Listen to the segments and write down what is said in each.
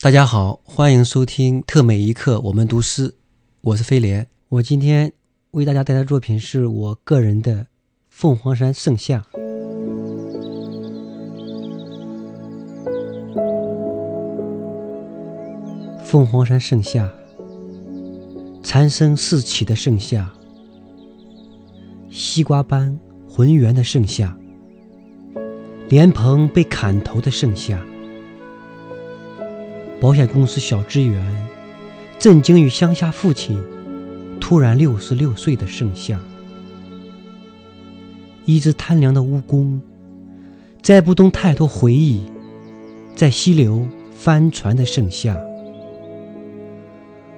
大家好，欢迎收听特美一刻，我们读诗，我是飞廉。我今天为大家带来的作品是我个人的《凤凰山盛夏》。凤凰山盛夏，蝉声四起的盛夏，西瓜般浑圆的盛夏，莲蓬被砍头的盛夏。保险公司小职员震惊于乡下父亲突然六十六岁的盛夏，一只贪凉的蜈蚣再不动太多回忆，在溪流帆船的盛夏，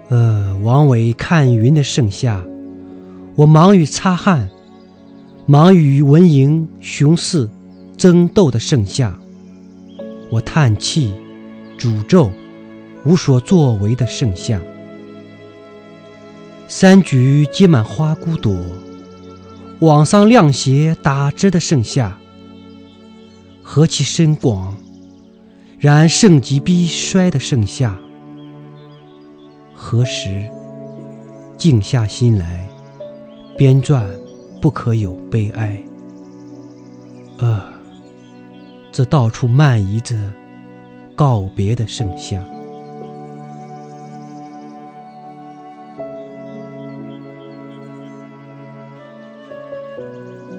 呃，王伟看云的盛夏，我忙于擦汗，忙于文营雄狮争斗的盛夏，我叹气，诅咒。无所作为的盛夏，山菊结满花骨朵，网上亮鞋打折的盛夏，何其深广！然盛极必衰的盛夏，何时静下心来编撰？不可有悲哀。呃，这到处漫移着告别的盛夏。了。